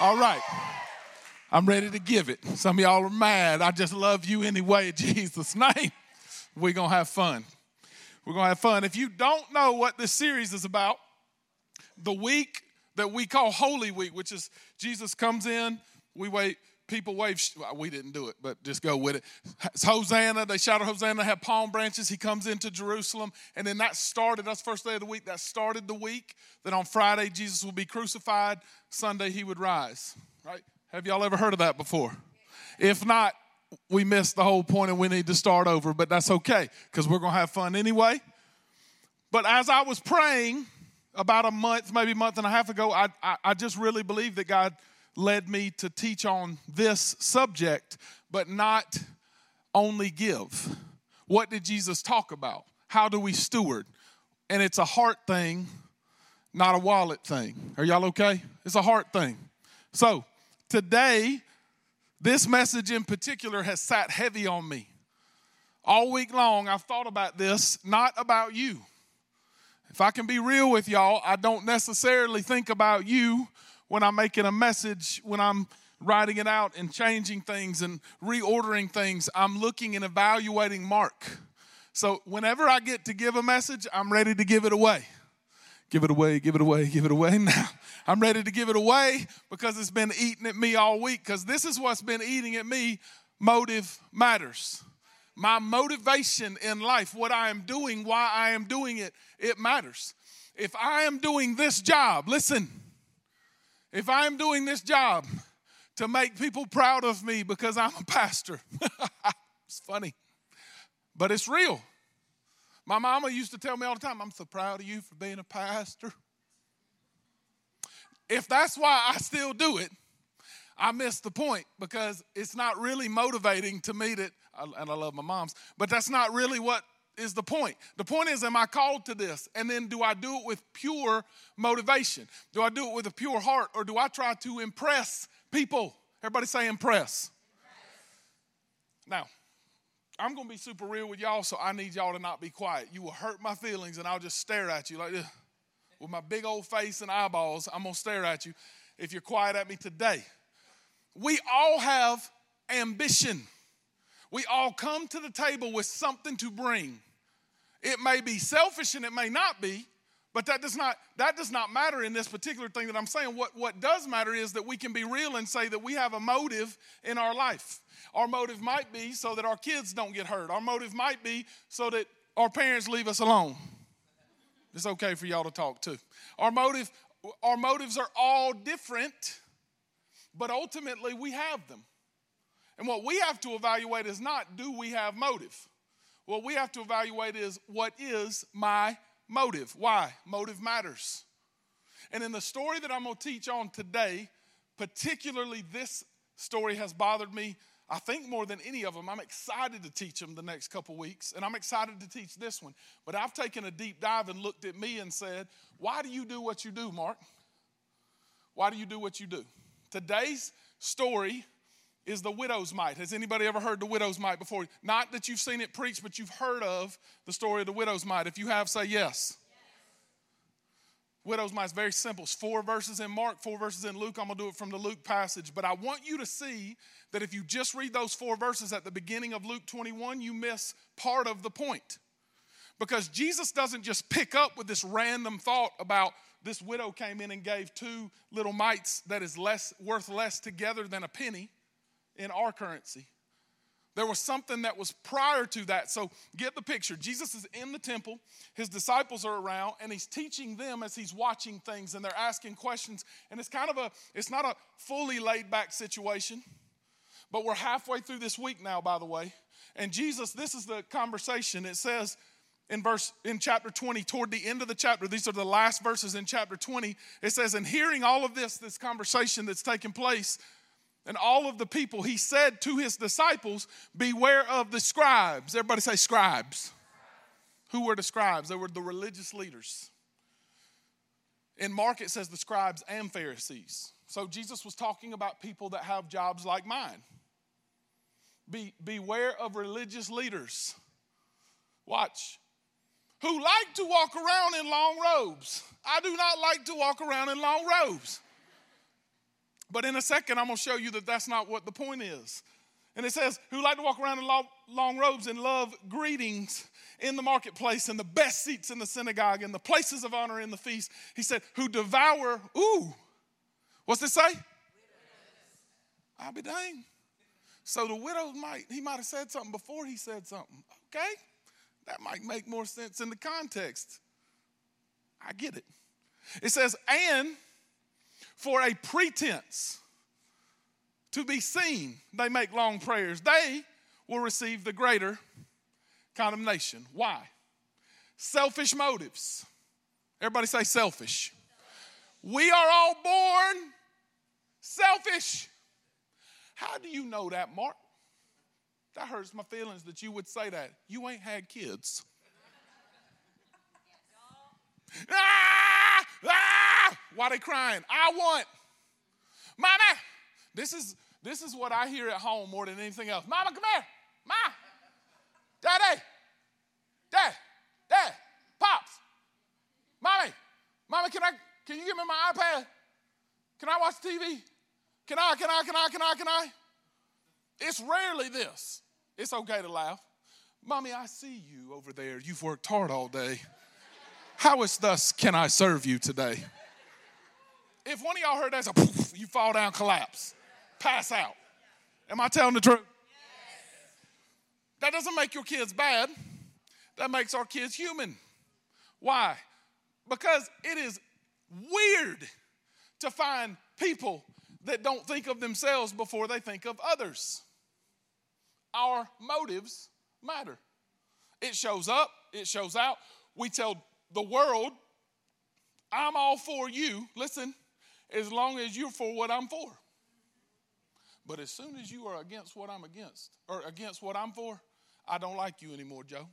All right. I'm ready to give it. Some of y'all are mad. I just love you anyway Jesus' name. We're going to have fun. We're going to have fun. If you don't know what this series is about, the week that we call Holy Week, which is Jesus comes in, we wait, people wave, well, we didn't do it, but just go with it. It's Hosanna, they shout Hosanna, have palm branches. He comes into Jerusalem, and then that started, that's first day of the week, that started the week. That on Friday, Jesus will be crucified, Sunday, he would rise, right? Have y'all ever heard of that before? If not, we missed the whole point and we need to start over, but that's okay because we're to have fun anyway. But as I was praying about a month, maybe a month and a half ago, I, I, I just really believe that God led me to teach on this subject, but not only give. What did Jesus talk about? How do we steward? And it's a heart thing, not a wallet thing. Are y'all okay? It's a heart thing. So, today, this message in particular has sat heavy on me. All week long, I've thought about this, not about you. If I can be real with y'all, I don't necessarily think about you when I'm making a message, when I'm writing it out and changing things and reordering things. I'm looking and evaluating Mark. So whenever I get to give a message, I'm ready to give it away. Give it away, give it away, give it away. Now, I'm ready to give it away because it's been eating at me all week. Because this is what's been eating at me motive matters. My motivation in life, what I am doing, why I am doing it, it matters. If I am doing this job, listen, if I am doing this job to make people proud of me because I'm a pastor, it's funny, but it's real. My mama used to tell me all the time, I'm so proud of you for being a pastor. If that's why I still do it, I miss the point because it's not really motivating to me that, and I love my moms, but that's not really what is the point. The point is, am I called to this? And then do I do it with pure motivation? Do I do it with a pure heart or do I try to impress people? Everybody say impress. impress. Now, I'm going to be super real with y'all, so I need y'all to not be quiet. You will hurt my feelings, and I'll just stare at you like this. With my big old face and eyeballs, I'm going to stare at you if you're quiet at me today. We all have ambition. We all come to the table with something to bring. It may be selfish and it may not be, but that does not that does not matter in this particular thing that I'm saying. What what does matter is that we can be real and say that we have a motive in our life. Our motive might be so that our kids don't get hurt. Our motive might be so that our parents leave us alone. It's okay for y'all to talk too. Our motive, our motives are all different, but ultimately we have them. And what we have to evaluate is not do we have motive? What we have to evaluate is what is my motive? Why? Motive matters. And in the story that I'm going to teach on today, particularly this story has bothered me I think more than any of them, I'm excited to teach them the next couple weeks, and I'm excited to teach this one. But I've taken a deep dive and looked at me and said, Why do you do what you do, Mark? Why do you do what you do? Today's story is the widow's mite. Has anybody ever heard the widow's mite before? Not that you've seen it preached, but you've heard of the story of the widow's mite. If you have, say yes. Widow's mite is very simple. It's four verses in Mark, four verses in Luke. I'm going to do it from the Luke passage. But I want you to see that if you just read those four verses at the beginning of Luke 21, you miss part of the point. Because Jesus doesn't just pick up with this random thought about this widow came in and gave two little mites that is less worth less together than a penny in our currency. There was something that was prior to that. So get the picture. Jesus is in the temple, his disciples are around, and he's teaching them as he's watching things and they're asking questions. And it's kind of a, it's not a fully laid back situation, but we're halfway through this week now, by the way. And Jesus, this is the conversation. It says in verse in chapter 20, toward the end of the chapter, these are the last verses in chapter 20. It says, and hearing all of this, this conversation that's taking place, and all of the people, he said to his disciples, Beware of the scribes. Everybody say scribes. Who were the scribes? They were the religious leaders. In Mark, it says the scribes and Pharisees. So Jesus was talking about people that have jobs like mine. Be, beware of religious leaders. Watch. Who like to walk around in long robes. I do not like to walk around in long robes. But in a second, I'm going to show you that that's not what the point is. And it says, who like to walk around in long, robes and love greetings in the marketplace and the best seats in the synagogue and the places of honor in the feast. He said, who devour, ooh, what's it say? I'll be dang. So the widow might, he might have said something before he said something. Okay, that might make more sense in the context. I get it. It says, and for a pretense to be seen, they make long prayers. They will receive the greater condemnation. Why? Selfish motives. Everybody say selfish. We are all born selfish. How do you know that, Mark? That hurts my feelings that you would say that. You ain't had kids. ah, ah, why they crying? I want. Mama, this is this is what I hear at home more than anything else. Mama, come here. Ma. Daddy. Dad. Dad. Pops. Mommy. Mommy, can I can you give me my iPad? Can I watch TV? Can I, can I, can I, can I, can I? It's rarely this. It's okay to laugh. Mommy, I see you over there. You've worked hard all day. How is thus can I serve you today? If one of y'all heard that, a poof, you fall down, collapse, pass out. Am I telling the truth? That doesn't make your kids bad. That makes our kids human. Why? Because it is weird to find people that don't think of themselves before they think of others. Our motives matter. It shows up, it shows out. We tell the world, I'm all for you, listen, as long as you're for what I'm for. But as soon as you are against what I'm against, or against what I'm for, I don't like you anymore, Joe.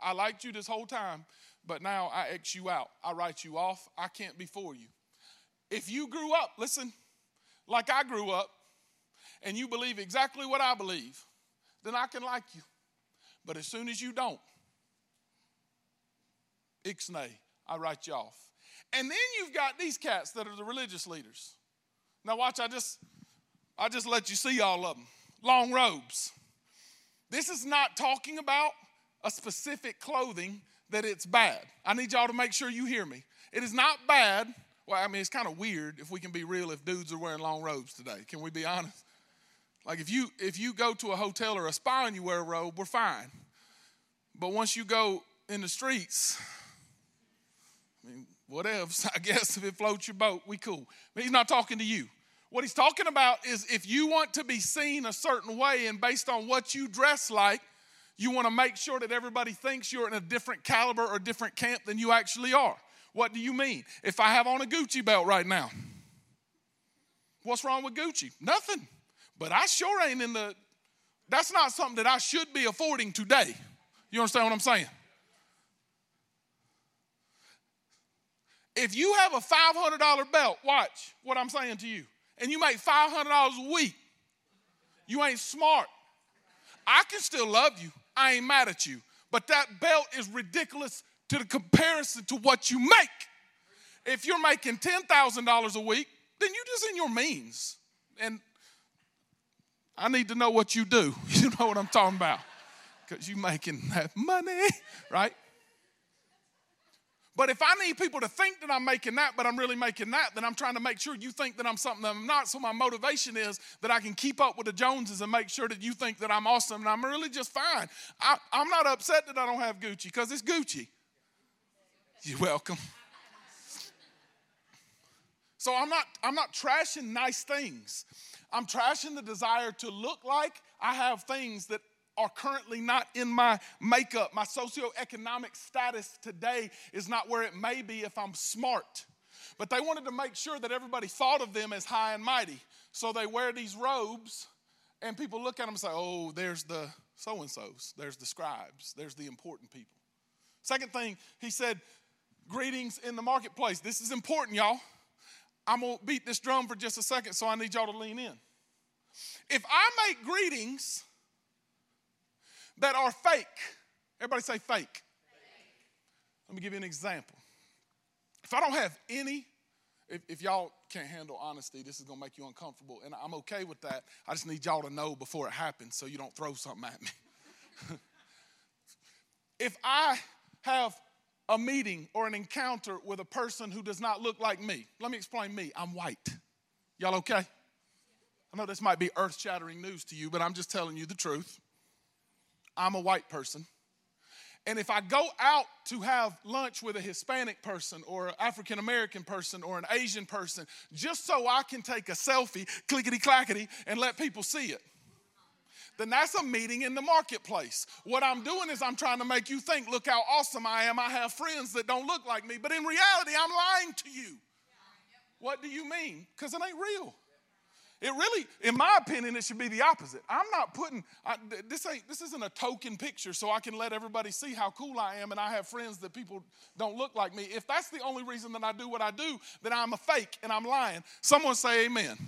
I liked you this whole time, but now I X you out. I write you off. I can't be for you. If you grew up, listen, like I grew up, and you believe exactly what I believe, then I can like you. But as soon as you don't, ixnay, I write you off. And then you've got these cats that are the religious leaders. Now watch, I just I just let you see all of them. Long robes. This is not talking about a specific clothing that it's bad. I need y'all to make sure you hear me. It is not bad well, I mean, it's kind of weird if we can be real if dudes are wearing long robes today. Can we be honest? Like if you if you go to a hotel or a spa and you wear a robe, we're fine. But once you go in the streets, Whatever, I guess if it floats your boat, we cool. But he's not talking to you. What he's talking about is if you want to be seen a certain way and based on what you dress like, you want to make sure that everybody thinks you're in a different caliber or different camp than you actually are. What do you mean? If I have on a Gucci belt right now, what's wrong with Gucci? Nothing. But I sure ain't in the, that's not something that I should be affording today. You understand what I'm saying? If you have a $500 belt, watch what I'm saying to you, and you make $500 a week, you ain't smart. I can still love you. I ain't mad at you. But that belt is ridiculous to the comparison to what you make. If you're making $10,000 a week, then you're just in your means. And I need to know what you do. You know what I'm talking about. Because you're making that money, right? But if I need people to think that I'm making that, but I'm really making that, then I'm trying to make sure you think that I'm something that I'm not. So my motivation is that I can keep up with the Joneses and make sure that you think that I'm awesome and I'm really just fine. I, am not upset that I don't have Gucci because it's Gucci. You're welcome. So I'm not I'm not trashing nice things. I'm trashing the desire to look like I have things that are currently not in my makeup. My socioeconomic status today is not where it may be if I'm smart. But they wanted to make sure that everybody thought of them as high and mighty. So they wear these robes, and people look at them and say, Oh, there's the so and so's, there's the scribes, there's the important people. Second thing, he said, greetings in the marketplace. This is important, y'all. I'm to beat this drum for just a second, so I need y'all to lean in. If I make greetings that are fake, everybody say fake. fake. Let me give you an example. If I don't have any if, if y'all can't handle honesty, this is to make you uncomfortable. And I'm okay with that. I just need y'all to know before it happens so you don't throw something at me. if I have a meeting or an encounter with a person who does not look like me, let me explain me. I'm white. Y'all okay? I know this might be earth shattering news to you, but I'm just telling you the truth. I'm a white person. And if I go out to have lunch with a Hispanic person or an African American person or an Asian person just so I can take a selfie, clickety clackety, and let people see it, then that's a meeting in the marketplace. What I'm doing is I'm trying to make you think, look how awesome I am. I have friends that don't look like me. But in reality, I'm lying to you. What do you mean? Because it ain't real. It really, in my opinion, it should be the opposite. I'm not putting I, this ain't this isn't a token picture so I can let everybody see how cool I am and I have friends that people don't look like me. If that's the only reason that I do what I do, then I'm a fake and I'm lying. Someone say amen.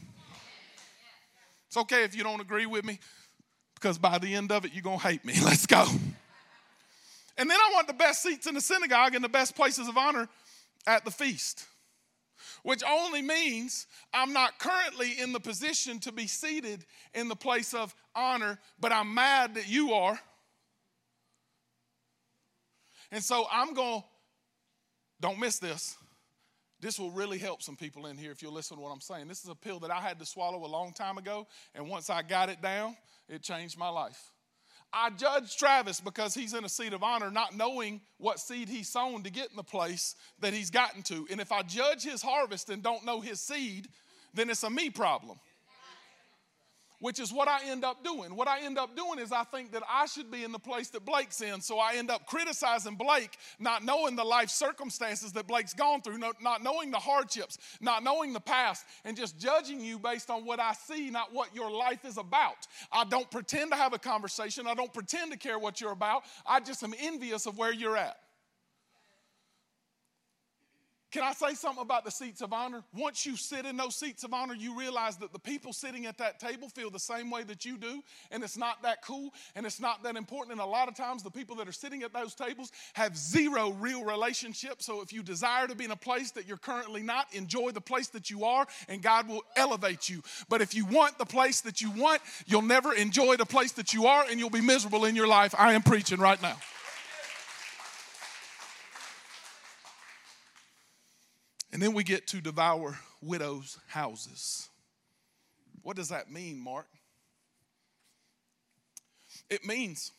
It's okay if you don't agree with me because by the end of it you're going to hate me. Let's go. And then I want the best seats in the synagogue and the best places of honor at the feast which only means I'm not currently in the position to be seated in the place of honor, but I'm mad that you are. And so I'm going, to, don't miss this. This will really help some people in here if you'll listen to what I'm saying. This is a pill that I had to swallow a long time ago, and once I got it down, it changed my life. I judge Travis because he's in a seat of honor, not knowing what seed he's sown to get in the place that he's gotten to. And if I judge his harvest and don't know his seed, then it's a me problem which is what I end up doing. What I end up doing is I think that I should be in the place that Blake's in. So I end up criticizing Blake, not knowing the life circumstances that Blake's gone through, not knowing the hardships, not knowing the past, and just judging you based on what I see, not what your life is about. I don't pretend to have a conversation, I don't pretend to care what you're about. I just am envious of where you're at. Can I say something about the seats of honor? Once you sit in those seats of honor, you realize that the people sitting at that table feel the same way that you do, and it's not that cool and it's not that important. And a lot of times, the people that are sitting at those tables have zero real relationship. So, if you desire to be in a place that you're currently not, enjoy the place that you are, and God will elevate you. But if you want the place that you want, you'll never enjoy the place that you are, and you'll be miserable in your life. I am preaching right now. And then we get to devour widows' houses. What does that mean, Mark? It means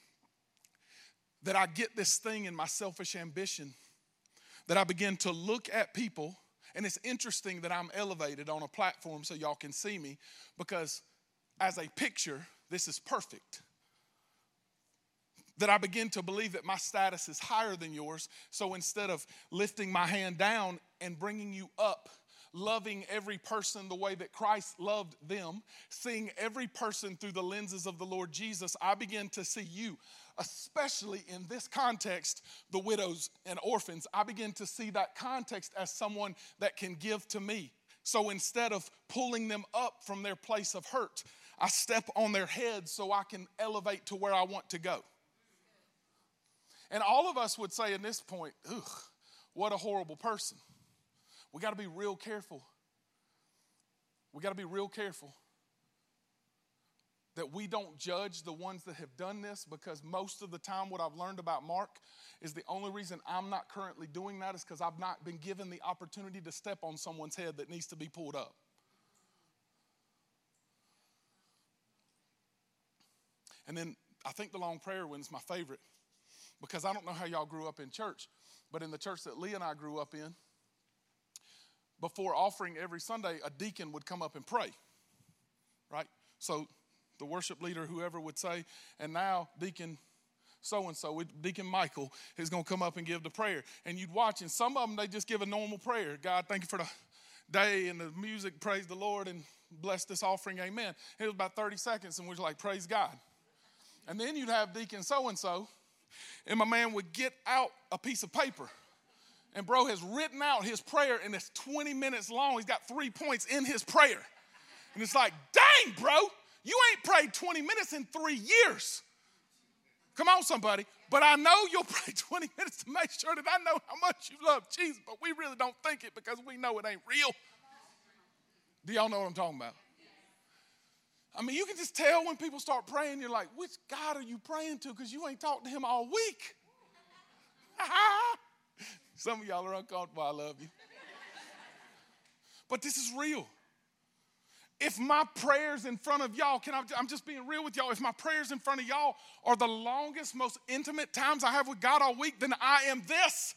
that I get this thing in my selfish ambition that I begin to look at people. And it's interesting that I'm elevated on a platform so y'all can see me because, as a picture, this is perfect that I begin to believe that my status is higher than yours. So instead of lifting my hand down and bringing you up, loving every person the way that Christ loved them, seeing every person through the lenses of the Lord Jesus, I begin to see you, especially in this context, the widows and orphans. I begin to see that context as someone that can give to me. So instead of pulling them up from their place of hurt, I step on their head so I can elevate to where I want to go. And all of us would say in this point, ugh, what a horrible person. We got to be real careful. We got to be real careful that we don't judge the ones that have done this because most of the time, what I've learned about Mark is the only reason I'm not currently doing that is because I've not been given the opportunity to step on someone's head that needs to be pulled up. And then I think the long prayer one's my favorite because I don't know how y'all grew up in church, but in the church that Lee and I grew up in, before offering every Sunday, a deacon would come up and pray, right? So the worship leader, whoever would say, and now Deacon so and so, Deacon Michael is going to come up and give the prayer. And you'd watch, and some of them, they just give a normal prayer God, thank you for the day and the music, praise the Lord, and bless this offering, amen. It was about 30 seconds, and we are like, praise God. And then you'd have Deacon so and so and my man would get out a piece of paper. And bro has written out his prayer, and it's 20 minutes long. He's got three points in his prayer. And it's like, dang, bro, you ain't prayed 20 minutes in three years. Come on, somebody. But I know you'll pray 20 minutes to make sure that I know how much you love Jesus, but we really don't think it because we know it ain't real. Do y'all know what I'm talking about? I mean, you can just tell when people start praying, you're like, which God are you praying to? Because you ain't talked to him all week. Some of y'all are uncomfortable. I love you. But this is real. If my prayers in front of y'all, can I, I'm just being real with y'all. If my prayers in front of y'all are the longest, most intimate times I have with God all week, then I am this.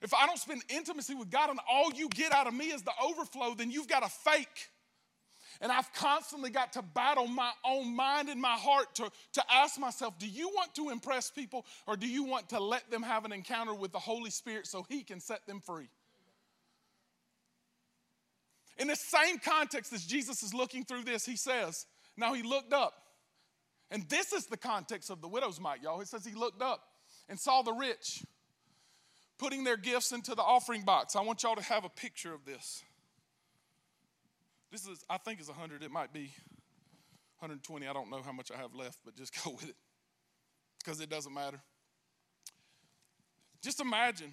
If I don't spend intimacy with God and all you get out of me is the overflow, then you've got a fake. And I've constantly got to battle my own mind and my heart to, to ask myself do you want to impress people or do you want to let them have an encounter with the Holy Spirit so He can set them free? In the same context as Jesus is looking through this, He says, Now He looked up. And this is the context of the widow's mite, y'all. He says He looked up and saw the rich putting their gifts into the offering box. I want y'all to have a picture of this. This is, I think, is 100. It might be 120. I don't know how much I have left, but just go with it because it doesn't matter. Just imagine.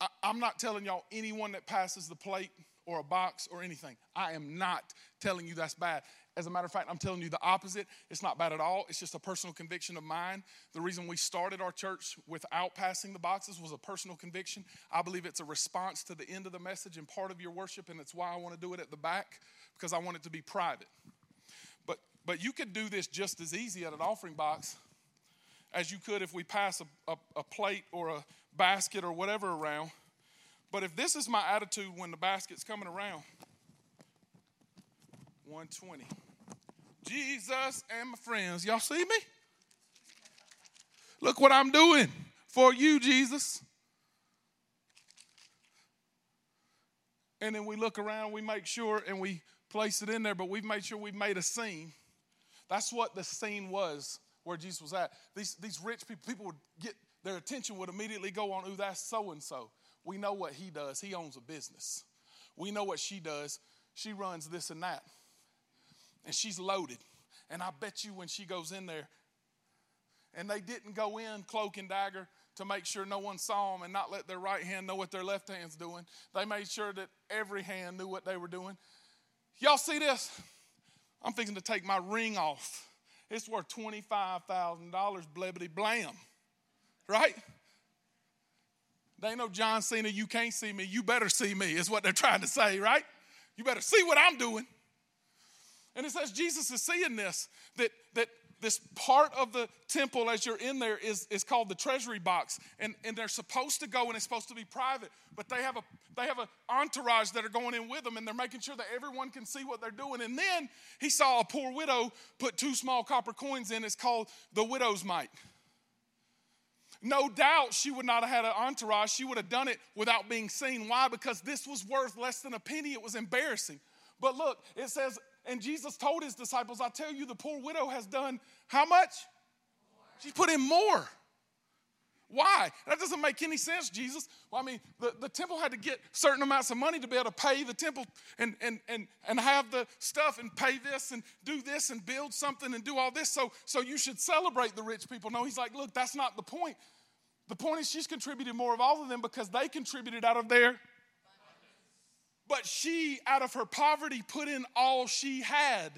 I, I'm not telling y'all anyone that passes the plate or a box or anything. I am not telling you that's bad. As a matter of fact, I'm telling you the opposite. It's not bad at all. It's just a personal conviction of mine. The reason we started our church without passing the boxes was a personal conviction. I believe it's a response to the end of the message and part of your worship, and it's why I want to do it at the back because I want it to be private. But but you could do this just as easy at an offering box as you could if we pass a, a, a plate or a basket or whatever around. But if this is my attitude when the basket's coming around, 120. Jesus and my friends. Y'all see me? Look what I'm doing for you, Jesus. And then we look around, we make sure, and we place it in there, but we've made sure we've made a scene. That's what the scene was where Jesus was at. These, these rich people, people would get their attention would immediately go on, ooh, that's so and so. We know what he does. He owns a business. We know what she does. She runs this and that and she's loaded. And I bet you when she goes in there, and they didn't go in cloak and dagger to make sure no one saw them and not let their right hand know what their left hand's doing. They made sure that every hand knew what they were doing. Y'all see this? I'm fixing to take my ring off. It's worth $25,000, blebity blam. Right? They no John Cena, you can't see me, you better see me, is what they're trying to say, right? You better see what I'm doing. And it says Jesus is seeing this, that, that this part of the temple as you're in there is, is called the treasury box. And, and they're supposed to go and it's supposed to be private, but they have a they have an entourage that are going in with them and they're making sure that everyone can see what they're doing. And then he saw a poor widow put two small copper coins in. It's called the widow's mite. No doubt she would not have had an entourage. She would have done it without being seen. Why? Because this was worth less than a penny. It was embarrassing. But look, it says and Jesus told his disciples, I tell you, the poor widow has done how much? She's put in more. Why? That doesn't make any sense, Jesus. Well, I mean, the, the temple had to get certain amounts of money to be able to pay the temple and, and, and, and have the stuff and pay this and do this and build something and do all this. So, so you should celebrate the rich people. No, he's like, look, that's not the point. The point is she's contributed more of all of them because they contributed out of their but she, out of her poverty, put in all she had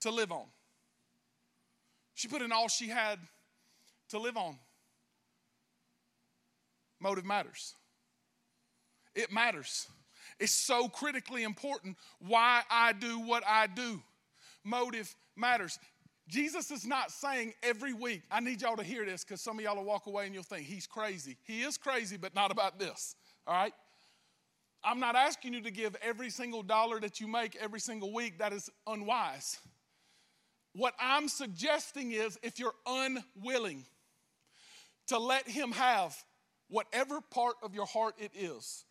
to live on. She put in all she had to live on. Motive matters. It matters. It's so critically important why I do what I do. Motive matters. Jesus is not saying every week, I need y'all to hear this because some of y'all will walk away and you'll think he's crazy. He is crazy, but not about this. All right? I'm not asking you to give every single dollar that you make every single week. That is unwise. What I'm suggesting is if you're unwilling to let Him have whatever part of your heart it is,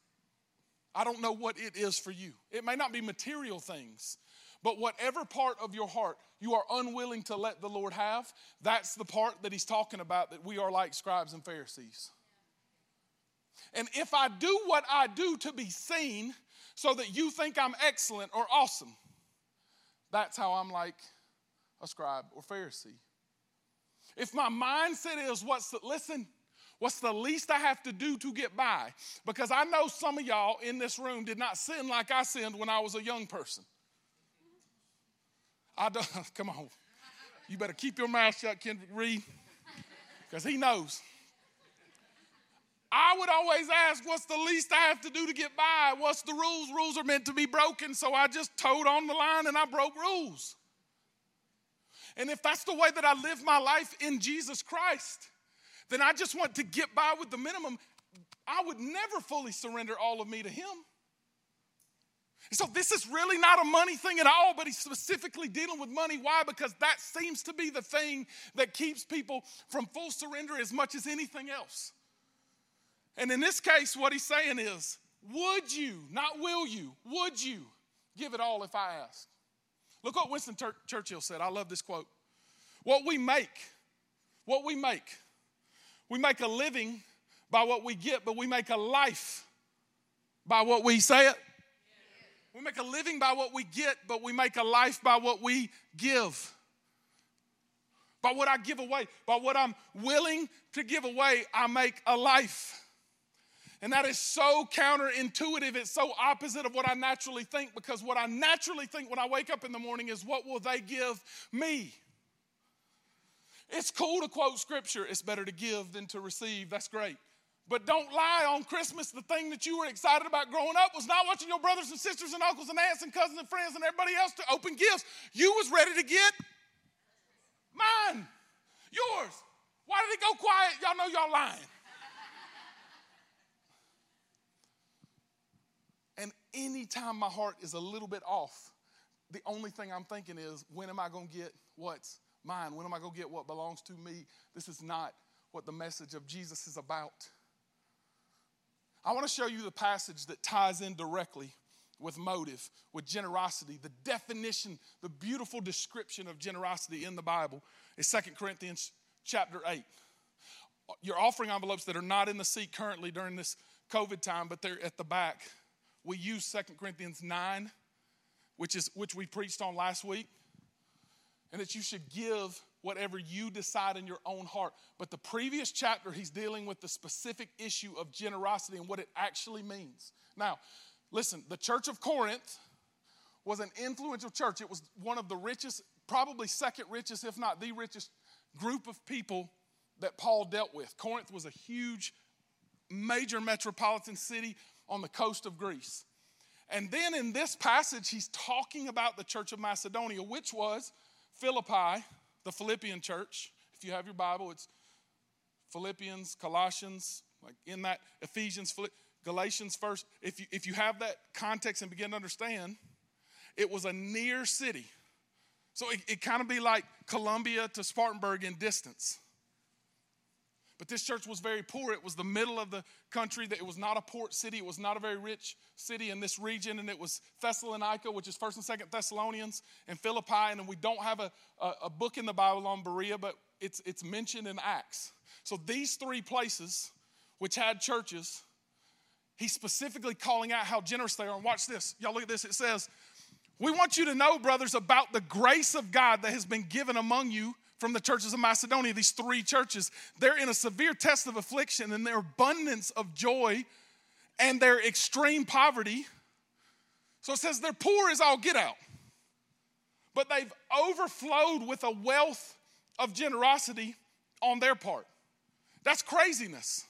I don't know what it is for you. It may not be material things, but whatever part of your heart you are unwilling to let the Lord have, that's the part that He's talking about that we are like scribes and Pharisees. And if I do what I do to be seen so that you think I'm excellent or awesome, that's how I'm like a scribe or Pharisee. If my mindset is what's the, listen, What's the least I have to do to get by? Because I know some of y'all in this room did not sin like I sinned when I was a young person. I don't, come on. You better keep your mouth shut, Kendrick Reed, because he knows. I would always ask, what's the least I have to do to get by? What's the rules? Rules are meant to be broken, so I just toed on the line and I broke rules. And if that's the way that I live my life in Jesus Christ, then I just want to get by with the minimum. I would never fully surrender all of me to Him. So, this is really not a money thing at all, but he's specifically dealing with money. Why? Because that seems to be the thing that keeps people from full surrender as much as anything else. And in this case, what he's saying is, would you, not will you, would you give it all if I ask? Look what Winston Churchill said. I love this quote. What we make, what we make, we make a living by what we get, but we make a life by what we say it. We make a living by what we get, but we make a life by what we give. By what I give away, by what I'm willing to give away, I make a life. And that is so counterintuitive. It's so opposite of what I naturally think because what I naturally think when I wake up in the morning is, what will they give me? It's cool to quote scripture. It's better to give than to receive. That's great. But don't lie on Christmas. The thing that you were excited about growing up was not watching your brothers and sisters and uncles and aunts and cousins and friends and everybody else to open gifts. You was ready to get mine, yours. Why did it go quiet? Y'all know y'all lying. and anytime my heart is a little bit off, the only thing I'm thinking is, when am I going to get what's mine? When am I going to get what belongs to me? This is not what the message of Jesus is about. I want to show you the passage that ties in directly with motive, with generosity. The definition, the beautiful description of generosity in the Bible is Second Corinthians chapter 8. Your offering envelopes that are not in the seat currently during this COVID time, but they're at the back. We use Second Corinthians 9, which is which we preached on last week. And that you should give whatever you decide in your own heart. But the previous chapter, he's dealing with the specific issue of generosity and what it actually means. Now, listen, the church of Corinth was an influential church. It was one of the richest, probably second richest, if not the richest group of people that Paul dealt with. Corinth was a huge, major metropolitan city on the coast of Greece. And then in this passage, he's talking about the church of Macedonia, which was Philippi, the Philippian church. If you have your Bible, it's Philippians, Colossians, like in that Ephesians, Galatians first. If you, if you have that context and begin to understand, it was a near city. So it, it kind of be like Columbia to Spartanburg in distance. But this church was very poor. It was the middle of the country. It was not a port city. It was not a very rich city in this region. And it was Thessalonica, which is 1st and 2nd Thessalonians, and Philippi. And we don't have a, a, a book in the Bible on Berea, but it's, it's mentioned in Acts. So these three places, which had churches, he's specifically calling out how generous they are. And watch this. Y'all look at this. It says, We want you to know, brothers, about the grace of God that has been given among you from the churches of Macedonia, these three churches, they're in a severe test of affliction and their abundance of joy and their extreme poverty. So it says they're poor as all get out, but they've overflowed with a wealth of generosity on their part. That's craziness.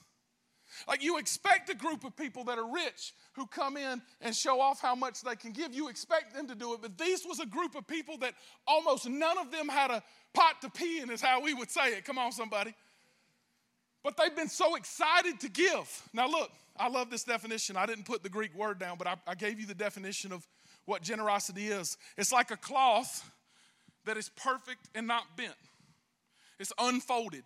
Like you expect a group of people that are rich who come in and show off how much they can give. You expect them to do it, but this was a group of people that almost none of them had a pot to pee in, is how we would say it. Come on, somebody. But they've been so excited to give. Now, look, I love this definition. I didn't put the Greek word down, but I, I gave you the definition of what generosity is. It's like a cloth that is perfect and not bent, it's unfolded.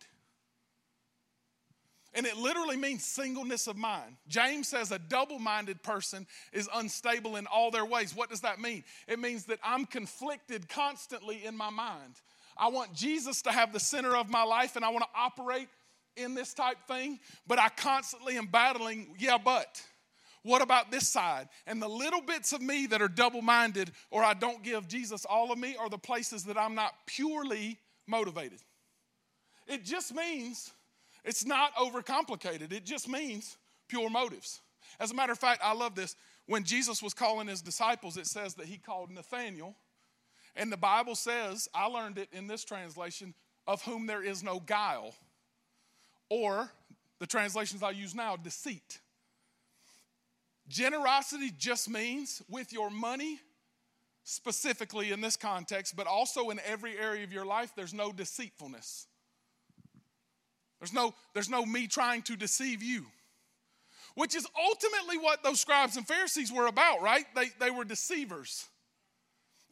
And it literally means singleness of mind. James says a double minded person is unstable in all their ways. What does that mean? It means that I'm conflicted constantly in my mind. I want Jesus to have the center of my life and I want to operate in this type thing, but I constantly am battling, yeah, but. What about this side? And the little bits of me that are double minded or I don't give Jesus all of me are the places that I'm not purely motivated. It just means It's not overcomplicated, it just means pure motives. As a matter of fact, I love this. When Jesus was calling his disciples, it says that he called Nathanael. And the Bible says, I learned it in this translation, of whom there is no guile. Or the translations I use now, deceit. Generosity just means with your money, specifically in this context, but also in every area of your life, there's no deceitfulness. There's no, there's no me trying to deceive you, which is ultimately what those scribes and Pharisees were about, right? They, they were deceivers.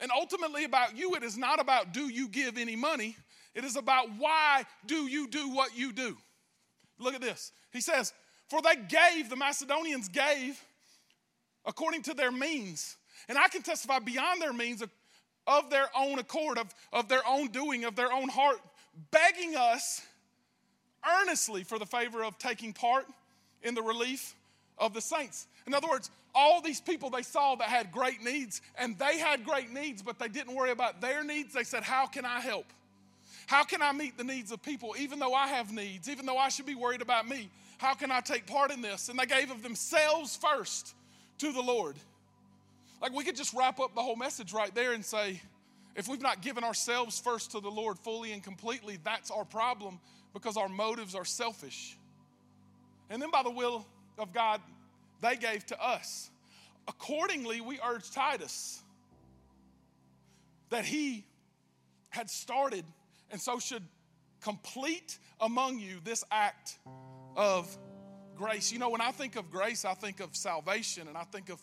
And ultimately, about you, it is not about do you give any money, it is about why do you do what you do. Look at this. He says, For they gave, the Macedonians gave according to their means. And I can testify beyond their means of, of their own accord, of, of their own doing, of their own heart, begging us earnestly for the favor of taking part in the relief of the saints. In other words, all these people they saw that had great needs, and they had great needs, but they didn't worry about their needs. They said, How can I help? How can I meet the needs of people, even though I have needs, even though I should be worried about me? How can I take part in this? And they gave of themselves first to the Lord. Like we could just wrap up the whole message right there and say, if we've not given ourselves first to the Lord fully and completely, that's our problem because our motives are selfish. And then by the will of God, they gave to us. Accordingly, we urge Titus that he had started and so should complete among you this act of grace. You know, when I think of grace, I think of salvation and I think of,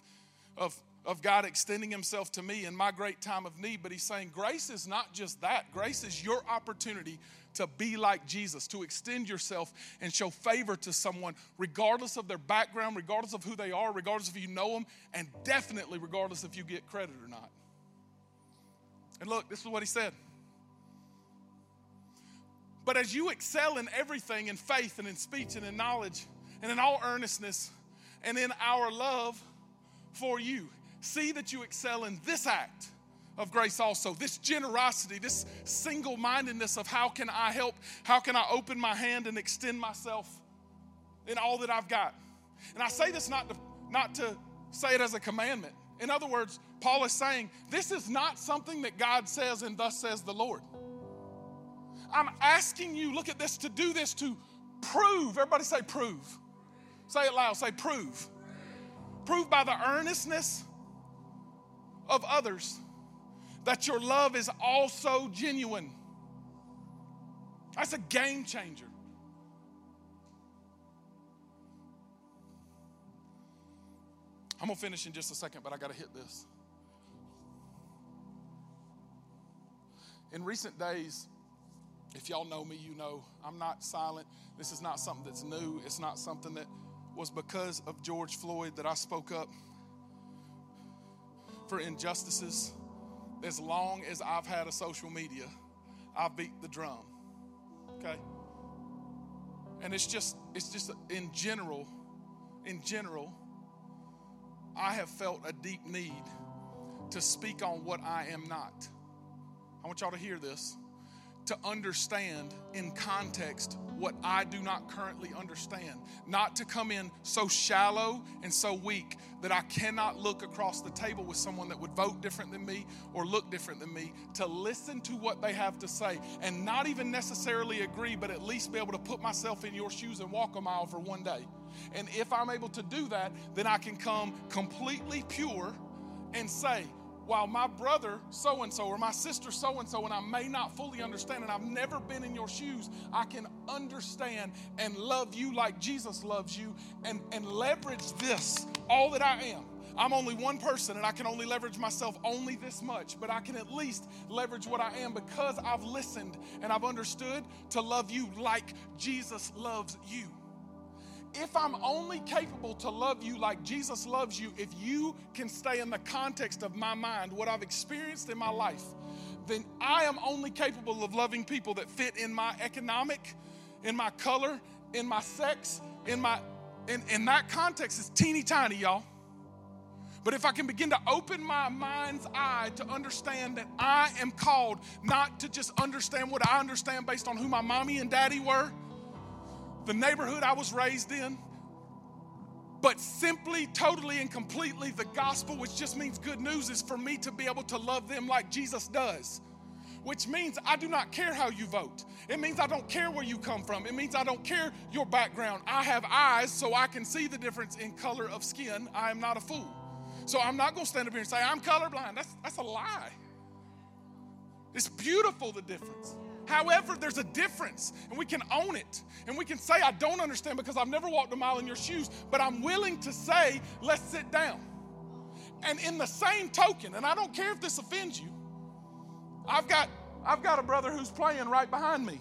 of, of God extending Himself to me in my great time of need. But He's saying grace is not just that, grace is your opportunity to be like Jesus, to extend yourself and show favor to someone, regardless of their background, regardless of who they are, regardless if you know them, and definitely regardless if you get credit or not. And look, this is what He said. But as you excel in everything, in faith and in speech and in knowledge, and in all earnestness and in our love for you. See that you excel in this act of grace also, this generosity, this single mindedness of how can I help? How can I open my hand and extend myself in all that I've got? And I say this not to, not to say it as a commandment. In other words, Paul is saying this is not something that God says and thus says the Lord. I'm asking you, look at this, to do this to prove. Everybody say prove Say it loud. Say, prove. Prove by the earnestness of others that your love is also genuine. That's a game changer. I'm going to finish in just a second, but I got to hit this. In recent days, if y'all know me, you know I'm not silent. This is not something that's new. It's not something that was because of George Floyd that I spoke up for injustices. As long as I've had a social media, I beat the drum. Okay? And it's just, it's just in general, in general, I have felt a deep need to speak on what I am not. I want y'all to hear this to understand in context what I do not currently understand. Not to come in so shallow and so weak that I cannot look across the table with someone that would vote different than me or look different than me, to listen to what they have to say and not even necessarily agree, but at least be able to put myself in your shoes and walk a mile for one day. And if I'm able to do that, then I can come completely pure and say, while my brother so and so or my sister so and so, and I may not fully understand, and I've never been in your shoes, I can understand and love you like Jesus loves you and, and leverage this, all that I am. I'm only one person and I can only leverage myself only this much, but I can at least leverage what I am because I've listened and I've understood to love you like Jesus loves you if I'm only capable to love you like Jesus loves you, if you can stay in the context of my mind, what I've experienced in my life, then I am only capable of loving people that fit in my economic, in my color, in my sex, in my in, in that context is teeny tiny, y'all. But if I can begin to open my mind's eye to understand that I am called not to just understand what I understand based on who my mommy and daddy were, the neighborhood I was raised in, but simply, totally, and completely the gospel, which just means good news, is for me to be able to love them like Jesus does. Which means I do not care how you vote. It means I don't care where you come from. It means I don't care your background. I have eyes so I can see the difference in color of skin. I am not a fool. So I'm not going to stand up here and say, I'm colorblind. That's, that's a lie. It's beautiful, the difference. However, there's a difference, and we can own it. And we can say, I don't understand because I've never walked a mile in your shoes, but I'm willing to say, let's sit down. And in the same token, and I don't care if this offends you, I've got, I've got a brother who's playing right behind me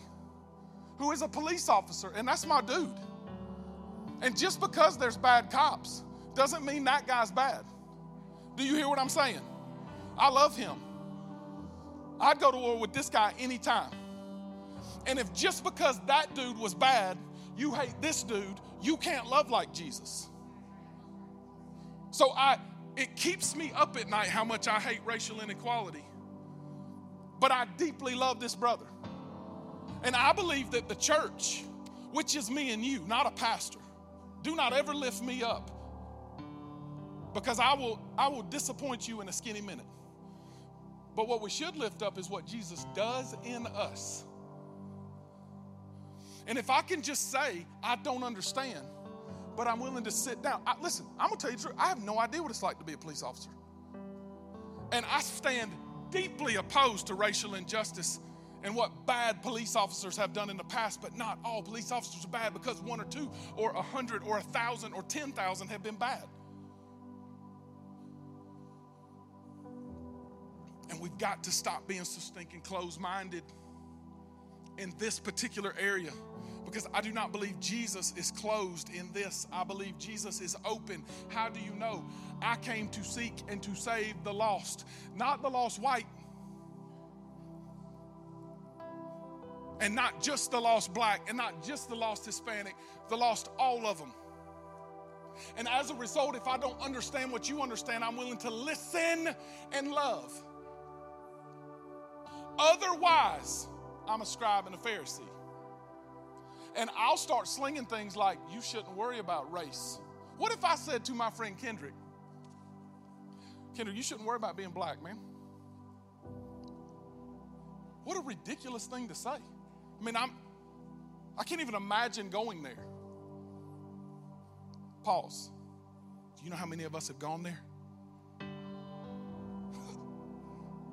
who is a police officer, and that's my dude. And just because there's bad cops doesn't mean that guy's bad. Do you hear what I'm saying? I love him. I'd go to war with this guy anytime. And if just because that dude was bad, you hate this dude, you can't love like Jesus. So I it keeps me up at night how much I hate racial inequality. But I deeply love this brother. And I believe that the church, which is me and you, not a pastor, do not ever lift me up because I will I will disappoint you in a skinny minute. But what we should lift up is what Jesus does in us. And if I can just say, I don't understand, but I'm willing to sit down. I, listen, I'm gonna tell you the truth. I have no idea what it's like to be a police officer. And I stand deeply opposed to racial injustice and what bad police officers have done in the past, but not all police officers are bad because one or two or a hundred or a thousand or ten thousand have been bad. And we've got to stop being so stinking closed minded in this particular area because I do not believe Jesus is closed in this. I believe Jesus is open. How do you know? I came to seek and to save the lost, not the lost white, and not just the lost black, and not just the lost Hispanic, the lost all of them. And as a result, if I don't understand what you understand, I'm willing to listen and love. Otherwise, I'm a scribe and a Pharisee. And I'll start slinging things like, you shouldn't worry about race. What if I said to my friend Kendrick, Kendrick, you shouldn't worry about being black, man? What a ridiculous thing to say. I mean, I'm I can't even imagine going there. Pause. Do you know how many of us have gone there?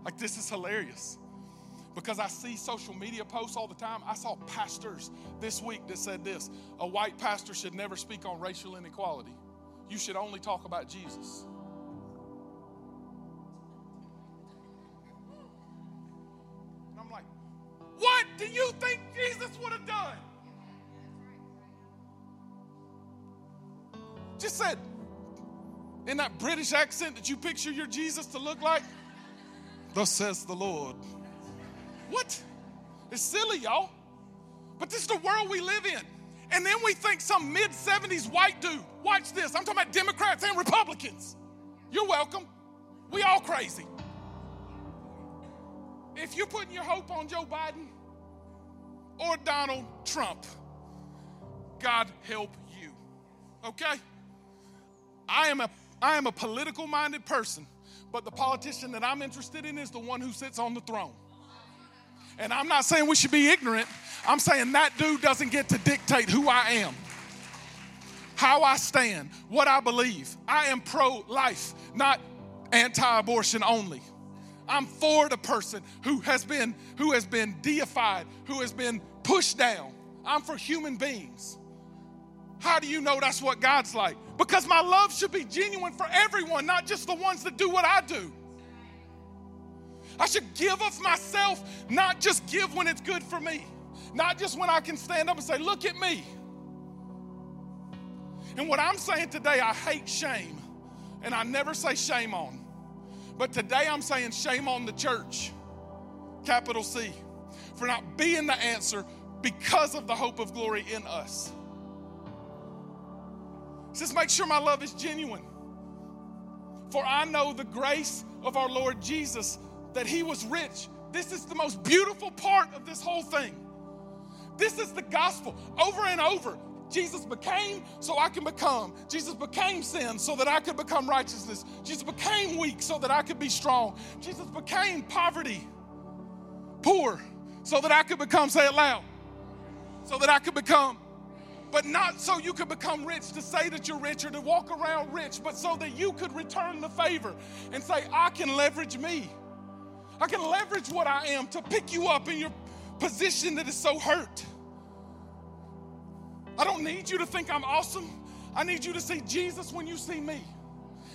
like this is hilarious because I see social media posts all the time. I saw pastors this week that said this a white pastor should never speak on racial inequality, you should only talk about Jesus. And I'm like, what do you think Jesus would have done? Just said, in that British accent that you picture your Jesus to look like, thus says the Lord. What? It's silly, y'all. But this is the world we live in. And then we think some mid 70s white dude, watch this. I'm talking about Democrats and Republicans. You're welcome. We all crazy. If you're putting your hope on Joe Biden or Donald Trump, God help you. Okay? I am a I am a political minded person, but the politician that I'm interested in is the one who sits on the throne. And I'm not saying we should be ignorant. I'm saying that dude doesn't get to dictate who I am, how I stand, what I believe. I am pro life, not anti abortion only. I'm for the person who has been who has been deified, who has been pushed down. I'm for human beings. How do you know that's what God's like? Because my love should be genuine for everyone, not just the ones that do what I do. I should give of myself, not just give when it's good for me, not just when I can stand up and say, Look at me. And what I'm saying today, I hate shame, and I never say shame on. But today I'm saying shame on the church, capital C, for not being the answer because of the hope of glory in us. Just make sure my love is genuine. For I know the grace of our Lord Jesus that he was rich. This is the most beautiful part of this whole thing. This is the gospel over and over. Jesus became so I can become. Jesus became sin so that I could become righteousness. Jesus became weak so that I could be strong. Jesus became poverty, poor, so that I could become, say it loud, so that I could become. But not so you could become rich to say that you're rich or to walk around rich, but so that you could return the favor and say, I can leverage me. I can leverage what I am to pick you up in your position that is so hurt. I don't need you to think I'm awesome. I need you to see Jesus when you see me.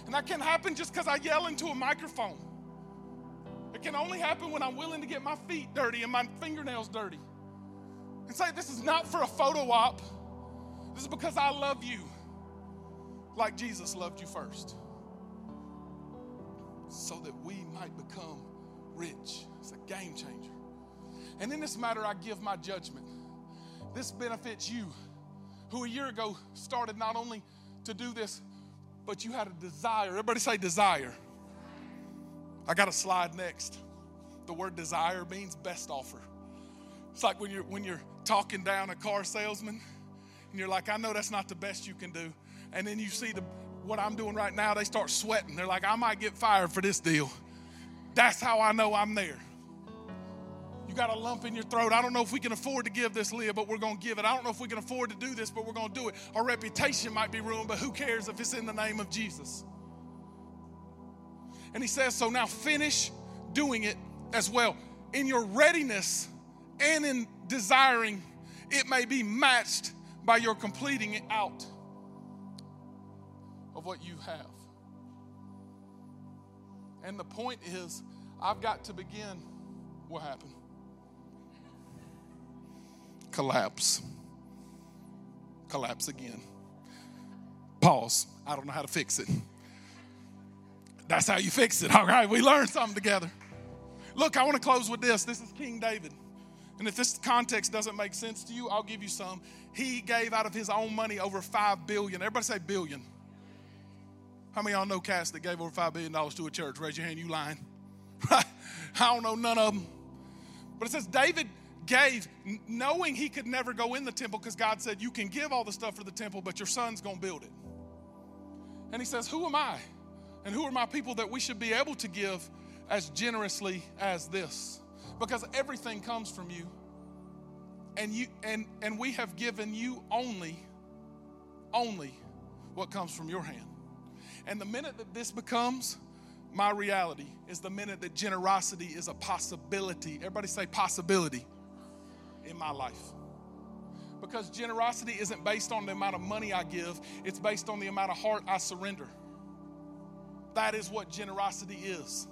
And that can't happen just because I yell into a microphone. It can only happen when I'm willing to get my feet dirty and my fingernails dirty. And say, This is not for a photo op. This is because I love you like Jesus loved you first. So that we might become rich. It's a game changer. And in this matter, I give my judgment. This benefits you who a year ago started not only to do this, but you had a desire. Everybody say desire. I got a slide next. The word desire means best offer. It's like when you're when you're talking down a car salesman and you're like, I know that's not the best you can do. And then you see the what I'm doing right now, they start sweating. They're like, I might get fired for this deal. That's how I know I'm there You got a lump in your throat. I don't know if we can afford to give this, Leah, but we're going to give it. I don't know if we can afford to do this, but we're going to do it. Our reputation might be ruined, but who cares if it's in the name of Jesus? And he says, So now finish doing it as well. In your readiness and in desiring, it may be matched by your completing it out of what you have. And the point is, I've got to begin. What happened? collapse. Collapse again. Pause. I don't know how to fix it. That's how you fix it. All right, we learned something together. Look, I want to close with this. This is King David. And if this context doesn't make sense to you, I'll give you some. He gave out of his own money over five billion. Everybody say billion. How many y'all know Cass that gave over five billion dollars to a church? Raise your hand, you lying. Right? I don't know none of them. But it says David gave, knowing he could never go in the temple because God said, You can give all the stuff for the temple, but your son's going to build it. And he says, Who am I? And who are my people that we should be able to give as generously as this? Because everything comes from you. And you and and we have given you only only what comes from your hand. And the minute that this becomes my reality is the minute that generosity is a possibility. Everybody say possibility in my life. Because generosity isn't based on the amount of money I give, it's based on the amount of heart I surrender. That is what generosity is.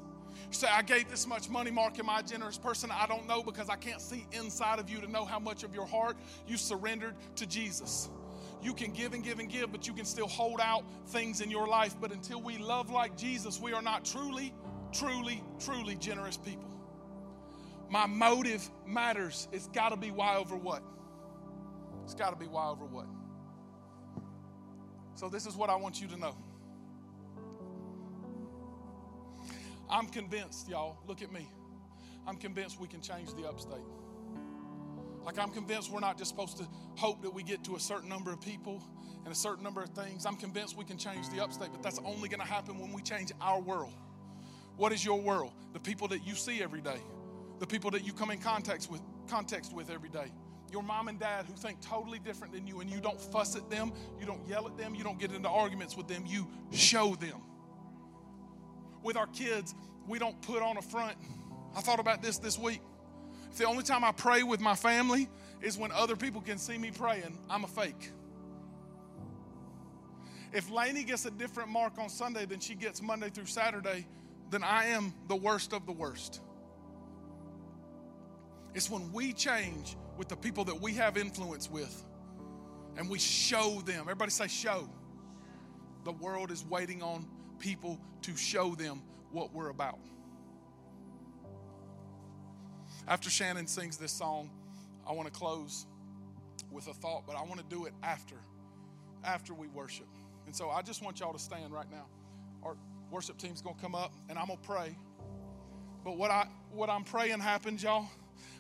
Say, I gave this much money, Mark. Am I a generous person? I don't know because I can't see inside of you to know how much of your heart you surrendered to Jesus. You can give and give and give, but you can still hold out things in your life. But until we love like Jesus, we are not truly, truly, truly generous people. My motive matters. It's got to be why over what? It's got to be why over what? So, this is what I want you to know. I'm convinced, y'all, look at me. I'm convinced we can change the upstate. Like, I'm convinced we're not just supposed to hope that we get to a certain number of people and a certain number of things. I'm convinced we can change the upstate, but that's only going to happen when we change our world. What is your world? The people that you see every day the people that you come in contact with, context with every day. Your mom and dad who think totally different than you, and you don't fuss at them, you don't yell at them, you don't get into arguments with them, you show them. With our kids, we don't put on a front. I thought about this this week. The only time I pray with my family is when other people can see me praying, I'm a fake. If Lainey gets a different mark on Sunday than she gets Monday through Saturday, then I am the worst of the worst. It's when we change with the people that we have influence with and we show them. Everybody say, show. The world is waiting on people to show them what we're about. After Shannon sings this song, I want to close with a thought, but I want to do it after, after we worship. And so I just want y'all to stand right now. Our worship team's gonna come up and I'm gonna pray. But what I what I'm praying happens, y'all.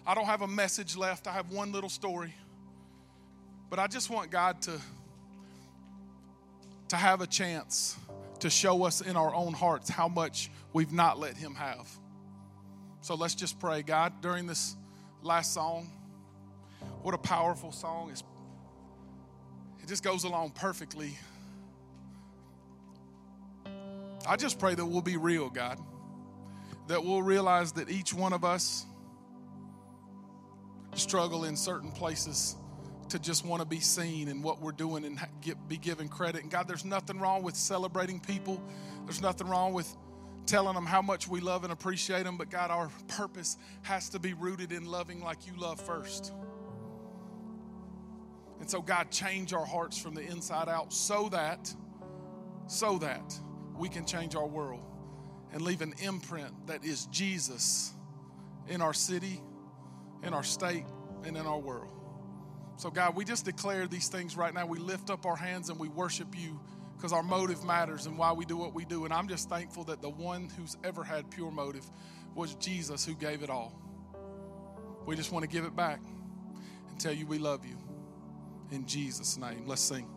I don't have a message left. I have one little story. But I just want God to, to have a chance to show us in our own hearts how much we've not let Him have. So let's just pray. God, during this last song, what a powerful song. It's, it just goes along perfectly. I just pray that we'll be real, God. That we'll realize that each one of us struggle in certain places to just want to be seen in what we're doing and get, be given credit. And God, there's nothing wrong with celebrating people. There's nothing wrong with telling them how much we love and appreciate them. But God, our purpose has to be rooted in loving like you love first. And so, God, change our hearts from the inside out so that, so that we can change our world and leave an imprint that is Jesus in our city, in our state, and in our world. So, God, we just declare these things right now. We lift up our hands and we worship you because our motive matters and why we do what we do. And I'm just thankful that the one who's ever had pure motive was Jesus who gave it all. We just want to give it back and tell you we love you. In Jesus' name, let's sing.